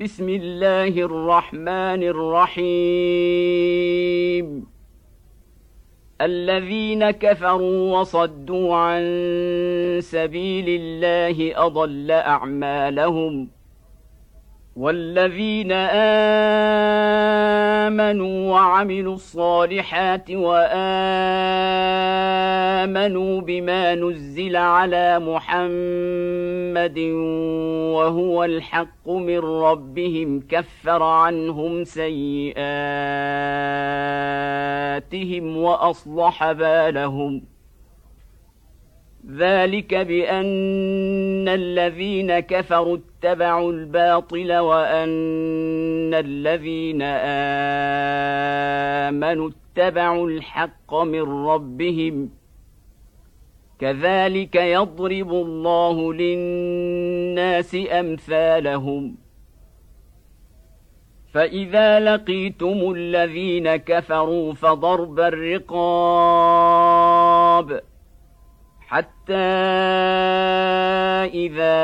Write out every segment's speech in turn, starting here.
بسم الله الرحمن الرحيم. الذين كفروا وصدوا عن سبيل الله أضل أعمالهم. والذين آمنوا وعملوا الصالحات وامنوا بما نزل على محمد وهو الحق من ربهم كفر عنهم سيئاتهم واصلح بالهم ذلك بان الذين كفروا اتبعوا الباطل وان الذين امنوا اتبعوا الحق من ربهم كذلك يضرب الله للناس أمثالهم. فإذا لقيتم الذين كفروا فضرب الرقاب حتى إذا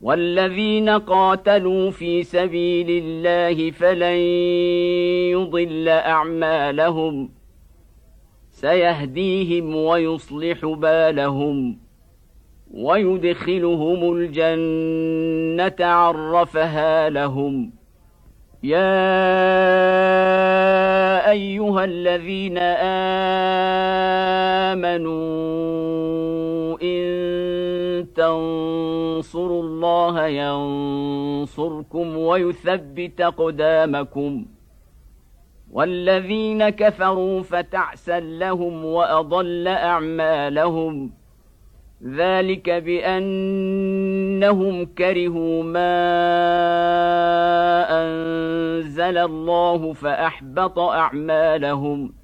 والذين قاتلوا في سبيل الله فلن يضل أعمالهم سيهديهم ويصلح بالهم ويدخلهم الجنة عرفها لهم يا أيها الذين آمنوا تنصروا الله ينصركم ويثبت أقدامكم. والذين كفروا فتعسا لهم وأضل أعمالهم. ذلك بأنهم كرهوا ما أنزل الله فأحبط أعمالهم.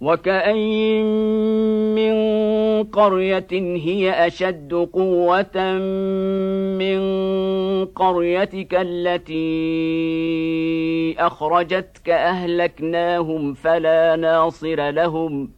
وكاين من قريه هي اشد قوه من قريتك التي اخرجتك اهلكناهم فلا ناصر لهم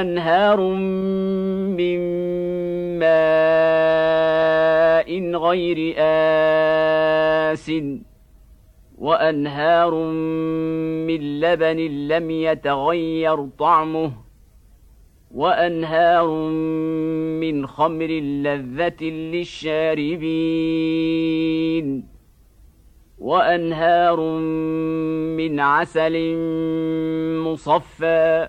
أنهار من ماء غير آس وأنهار من لبن لم يتغير طعمه وأنهار من خمر لذة للشاربين وأنهار من عسل مصفى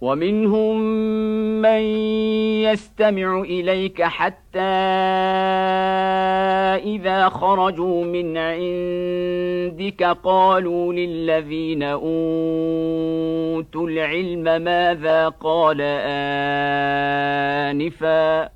ومنهم من يستمع إليك حتى إذا خرجوا من عندك قالوا للذين أوتوا العلم ماذا قال آنفا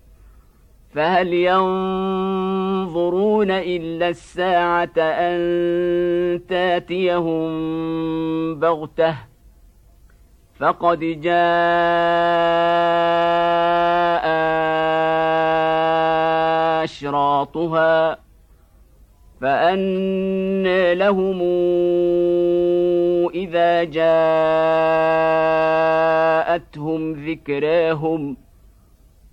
فهل ينظرون إلا الساعة أن تاتيهم بغتة؟ فقد جاء أشراطها فانى لهم إذا جاءتهم ذكراهم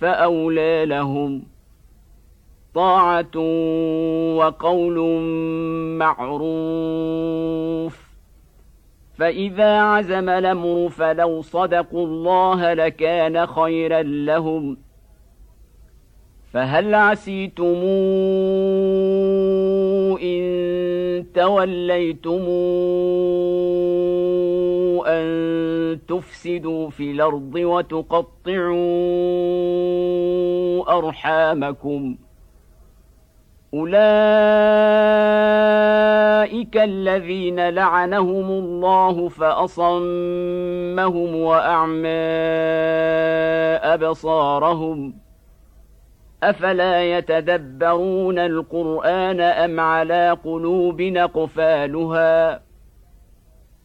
فأولى لهم طاعة وقول معروف. فإذا عزم الأمر فلو صدقوا الله لكان خيرا لهم. فهل عسيتم إن توليتم ان تفسدوا في الأرض وتقطعوا أرحامكم. أولئك الذين لعنهم الله فأصمهم وأعمى أبصارهم. أفلا يتدبرون القرآن أم على قلوب نقفالها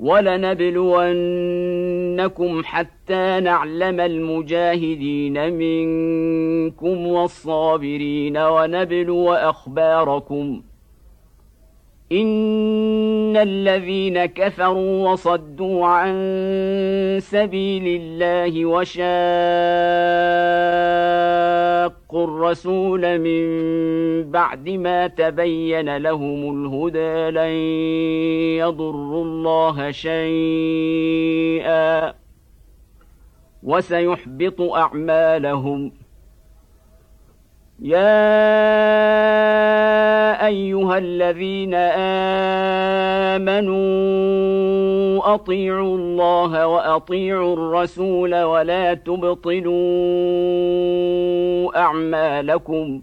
ولنبلونكم حتى نعلم المجاهدين منكم والصابرين ونبلو أخباركم. إن الذين كفروا وصدوا عن سبيل الله وشاقوا الرسول من بعد ما تبين لهم الهدى لن يضروا الله شيئا. وسيحبط أعمالهم. يا ايها الذين امنوا اطيعوا الله واطيعوا الرسول ولا تبطلوا اعمالكم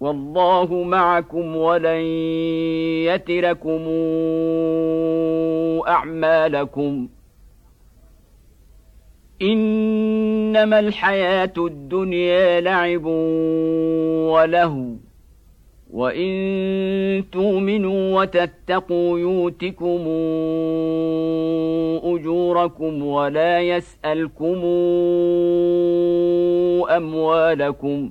والله معكم ولن يتركم أعمالكم. إنما الحياة الدنيا لعب وله وإن تؤمنوا وتتقوا يؤتكم أجوركم ولا يسألكم أموالكم.